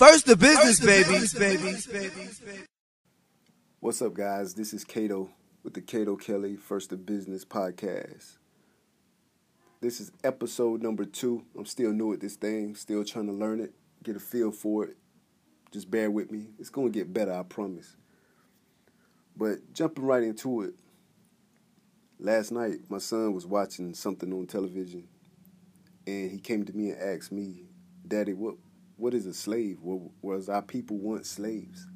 First the business, baby. What's up, guys? This is Cato with the Cato Kelly First of Business podcast. This is episode number two. I'm still new at this thing, still trying to learn it, get a feel for it. Just bear with me. It's going to get better, I promise. But jumping right into it, last night my son was watching something on television and he came to me and asked me, Daddy, what what is a slave? Was our people once slaves?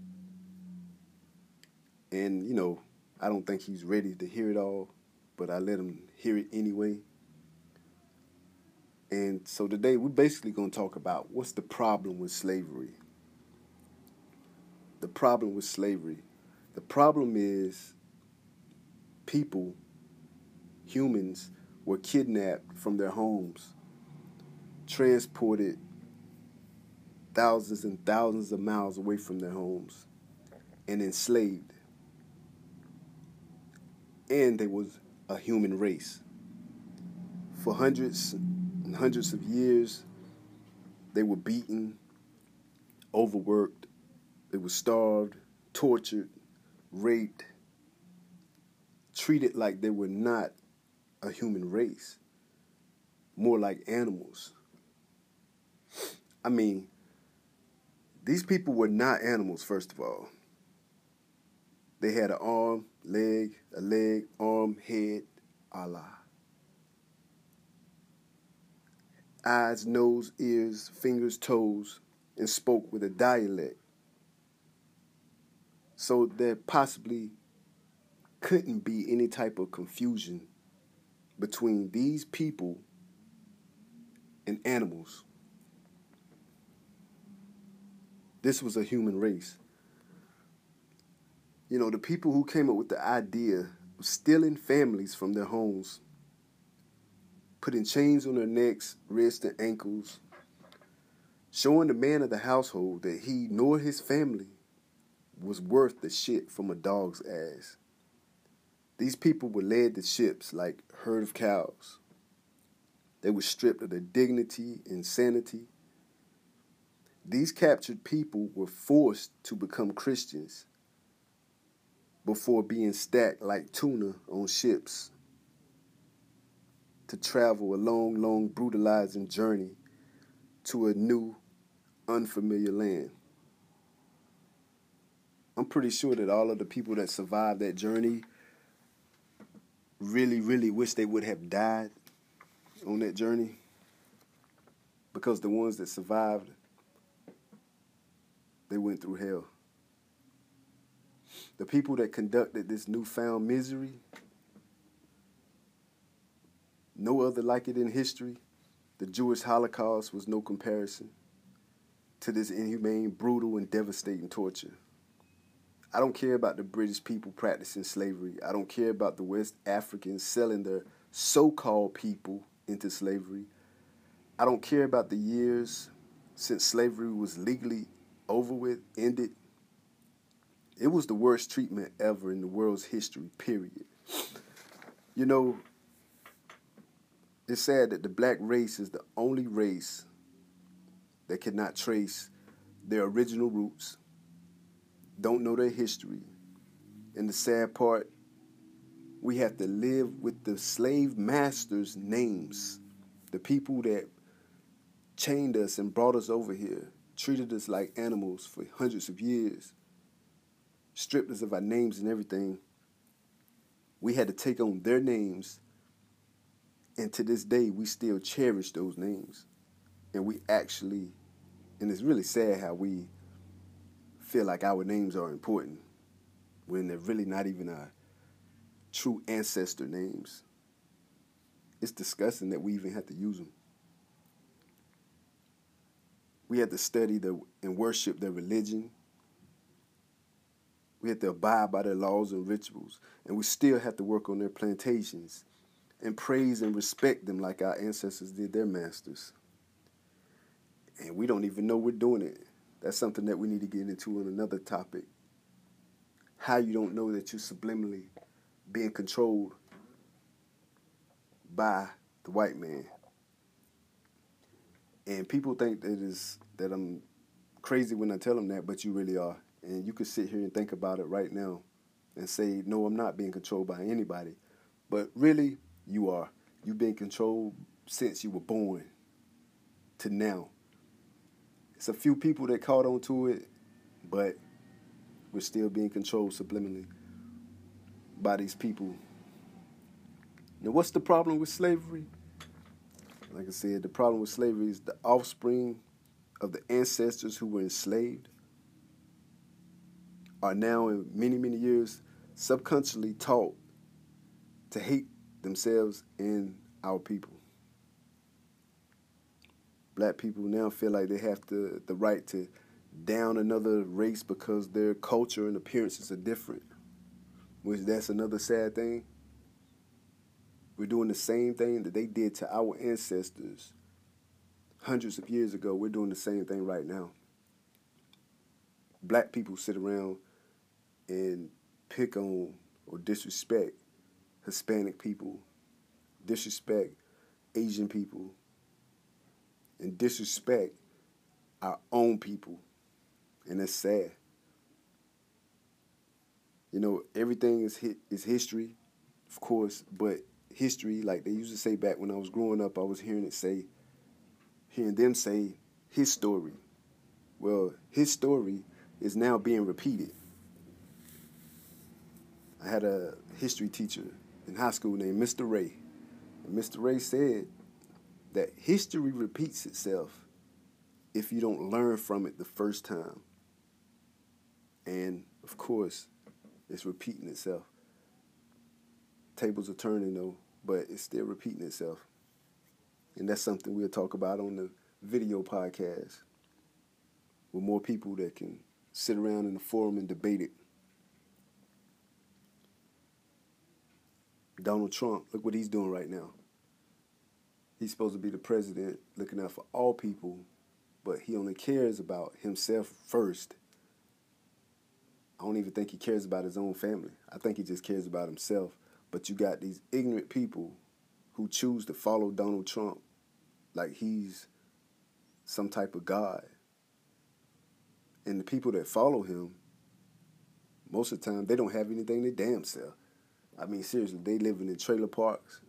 And, you know, I don't think he's ready to hear it all, but I let him hear it anyway. And so today we're basically going to talk about what's the problem with slavery. The problem with slavery. The problem is people, humans, were kidnapped from their homes, transported thousands and thousands of miles away from their homes and enslaved. And they was a human race. For hundreds and hundreds of years, they were beaten, overworked, they were starved, tortured, raped, treated like they were not a human race, more like animals. I mean, these people were not animals, first of all. They had an arm, leg, a leg, arm, head, Allah. Eyes, nose, ears, fingers, toes, and spoke with a dialect. So there possibly couldn't be any type of confusion between these people and animals. This was a human race. You know, the people who came up with the idea of stealing families from their homes, putting chains on their necks, wrists, and ankles, showing the man of the household that he nor his family was worth the shit from a dog's ass. These people were led to ships like herd of cows. They were stripped of their dignity and sanity these captured people were forced to become Christians before being stacked like tuna on ships to travel a long, long, brutalizing journey to a new, unfamiliar land. I'm pretty sure that all of the people that survived that journey really, really wish they would have died on that journey because the ones that survived they went through hell. The people that conducted this newfound misery, no other like it in history. The Jewish Holocaust was no comparison to this inhumane, brutal, and devastating torture. I don't care about the British people practicing slavery. I don't care about the West Africans selling their so called people into slavery. I don't care about the years since slavery was legally over with, ended. It was the worst treatment ever in the world's history, period. You know, it's sad that the black race is the only race that cannot trace their original roots, don't know their history. And the sad part, we have to live with the slave masters' names, the people that chained us and brought us over here treated us like animals for hundreds of years, stripped us of our names and everything. We had to take on their names, and to this day, we still cherish those names. And we actually, and it's really sad how we feel like our names are important when they're really not even our true ancestor names. It's disgusting that we even have to use them we had to study the, and worship their religion. We had to abide by their laws and rituals. And we still have to work on their plantations and praise and respect them like our ancestors did their masters. And we don't even know we're doing it. That's something that we need to get into on another topic. How you don't know that you're subliminally being controlled by the white man and people think that is that I'm crazy when I tell them that, but you really are. And you could sit here and think about it right now and say, no, I'm not being controlled by anybody. But really, you are. You've been controlled since you were born to now. It's a few people that caught on to it, but we're still being controlled subliminally by these people. Now, what's the problem with slavery? Like I said, the problem with slavery is the offspring of the ancestors who were enslaved are now, in many, many years, subconsciously taught to hate themselves and our people. Black people now feel like they have to, the right to down another race because their culture and appearances are different, which that's another sad thing. We're doing the same thing that they did to our ancestors hundreds of years ago. We're doing the same thing right now. Black people sit around and pick on or disrespect Hispanic people, disrespect Asian people, and disrespect our own people. And that's sad. You know, everything is is history, of course, but history, like they used to say back when I was growing up, I was hearing it say, hearing them say his story. Well, his story is now being repeated. I had a history teacher in high school named Mr. Ray. And Mr. Ray said that history repeats itself if you don't learn from it the first time. And of course, it's repeating itself. Tables are turning though, but it's still repeating itself. And that's something we'll talk about on the video podcast with more people that can sit around in the forum and debate it. Donald Trump, look what he's doing right now. He's supposed to be the president looking out for all people, but he only cares about himself first. I don't even think he cares about his own family. I think he just cares about himself. But you got these ignorant people who choose to follow Donald Trump like he's some type of God. And the people that follow him, most of the time, they don't have anything they damn sell. I mean, seriously, they living in trailer parks,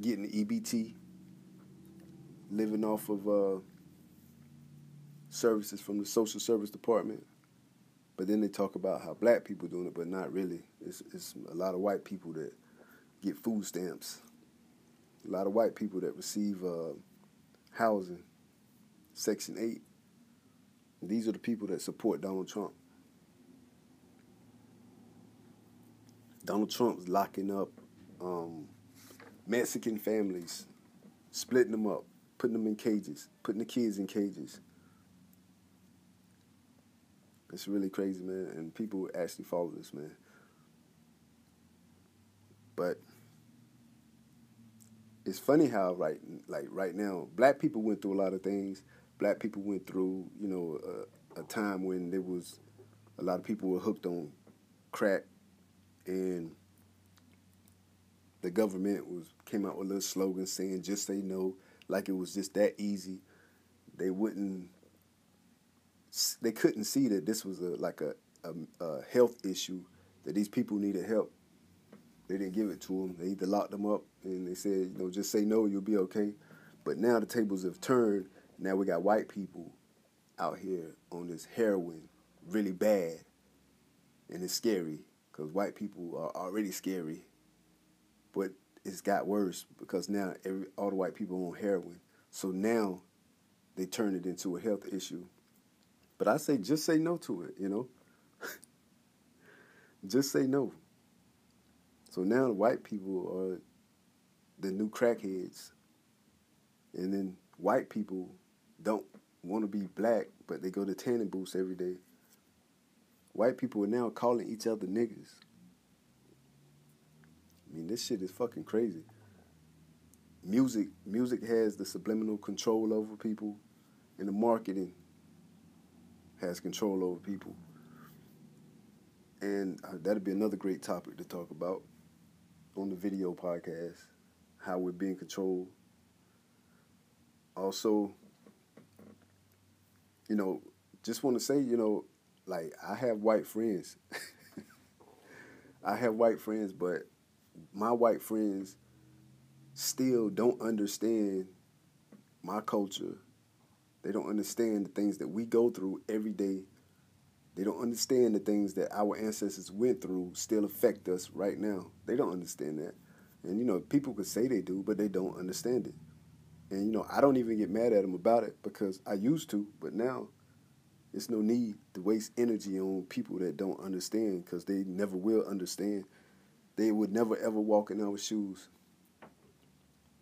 getting EBT, living off of uh, services from the social service department. But then they talk about how black people doing it, but not really. It's, it's a lot of white people that get food stamps. A lot of white people that receive uh, housing, Section 8. And these are the people that support Donald Trump. Donald Trump's locking up um, Mexican families, splitting them up, putting them in cages, putting the kids in cages. It's really crazy, man, and people actually follow this, man. But it's funny how right like right now, black people went through a lot of things. Black people went through, you know, a, a time when there was a lot of people were hooked on crack and the government was came out with a little slogan saying just say no like it was just that easy they wouldn't they couldn't see that this was a like a, a, a health issue that these people needed help they didn't give it to them they either locked them up and they said you know just say no you'll be okay but now the tables have turned now we got white people out here on this heroin really bad and it's scary because white people are already scary. But it's got worse because now every all the white people are on heroin. So now they turn it into a health issue. But I say just say no to it, you know? just say no. So now white people are the new crackheads. And then white people don't want to be black, but they go to tanning booths every day White people are now calling each other niggas. I mean, this shit is fucking crazy. Music, music has the subliminal control over people, and the marketing has control over people. And uh, that'd be another great topic to talk about on the video podcast how we're being controlled. Also, you know, just want to say, you know, like I have white friends. I have white friends, but my white friends still don't understand my culture. They don't understand the things that we go through every day. They don't understand the things that our ancestors went through still affect us right now. They don't understand that. And you know, people could say they do, but they don't understand it. And you know, I don't even get mad at them about it because I used to, but now it's no need to waste energy on people that don't understand because they never will understand. They would never ever walk in our shoes.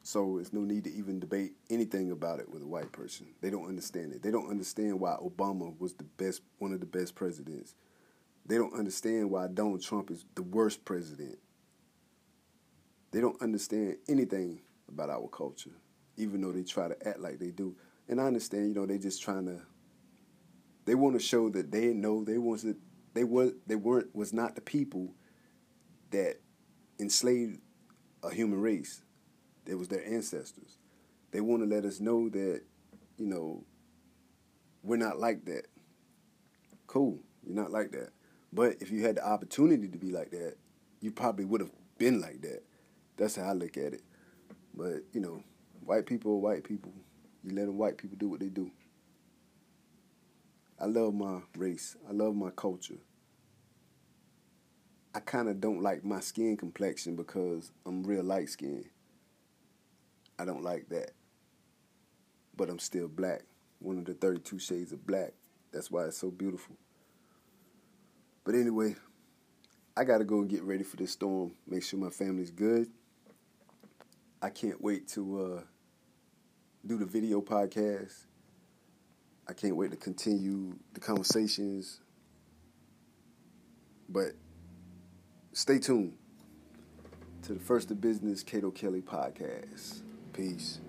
So it's no need to even debate anything about it with a white person. They don't understand it. They don't understand why Obama was the best, one of the best presidents. They don't understand why Donald Trump is the worst president. They don't understand anything about our culture, even though they try to act like they do. And I understand, you know, they just trying to. They want to show that they know they was they were they weren't was not the people that enslaved a human race it was their ancestors. They want to let us know that, you know, we're not like that. Cool, you're not like that. But if you had the opportunity to be like that, you probably would have been like that. That's how I look at it. But, you know, white people are white people. You let them white people do what they do. I love my race. I love my culture. I kind of don't like my skin complexion because I'm real light skinned. I don't like that. But I'm still black. One of the 32 shades of black. That's why it's so beautiful. But anyway, I got to go and get ready for this storm. Make sure my family's good. I can't wait to uh, do the video podcast. I can't wait to continue the conversations. But stay tuned to the First of Business Cato Kelly podcast. Peace.